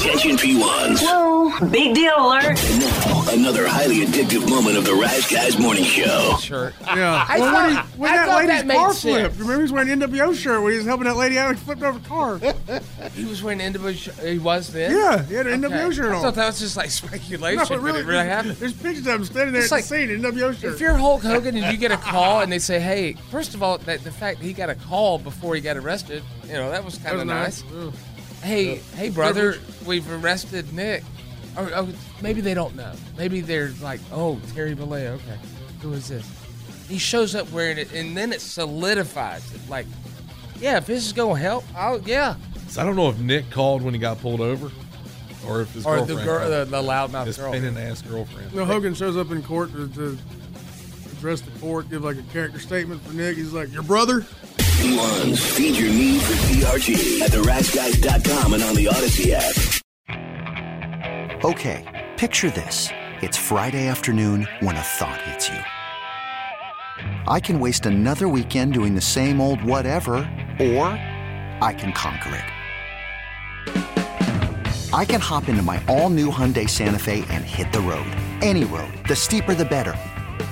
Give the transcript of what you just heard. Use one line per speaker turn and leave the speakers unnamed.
Attention P1s.
Whoa, big deal alert.
And now, another highly addictive moment of the Rise Guys Morning Show.
shirt.
Yeah.
I
well,
thought-
when, he, when
I
that lady's
that made
car
sense.
flipped, remember he was wearing an NWO shirt when he was helping that lady out and flipped over the car.
He was wearing an NWO shirt. He was then?
yeah, he had an NWO
Okay.
shirt
I thought that was just like speculation,
No,
but it really happened.
There's pictures of him standing there
It's
at
like-
the scene in NWO shirt.
If you're Hulk Hogan and you get a call and they say, "Hey, first of all, that the fact that he got a call before he got arrested, you know, that was kind of nice.
Ugh.
Hey, hey, brother, we've arrested Nick. Or, oh, maybe they don't know. Maybe they're like, "Oh, Terry Bollea. Okay, who is this?" He shows up wearing it, and then it solidifies it. Like, yeah, if this is gonna help, I'll yeah.
So I don't know if Nick called when he got pulled over, or if his
Or
girlfriend
the girl,
called.
the, the loudmouth
his
girl.
pain in ass girlfriend.
No, Hogan shows up in court to, to address the court, give like a character statement for Nick. He's like, "Your brother."
P1s, feed your need for TRG at theriseguys.com and on the Odyssey app.
Okay, picture this. It's Friday afternoon when a thought hits you. I can waste another weekend doing the same old whatever, or I can conquer it. I can hop into my all-new Hyundai Santa Fe and hit the road. Any road. The steeper the better.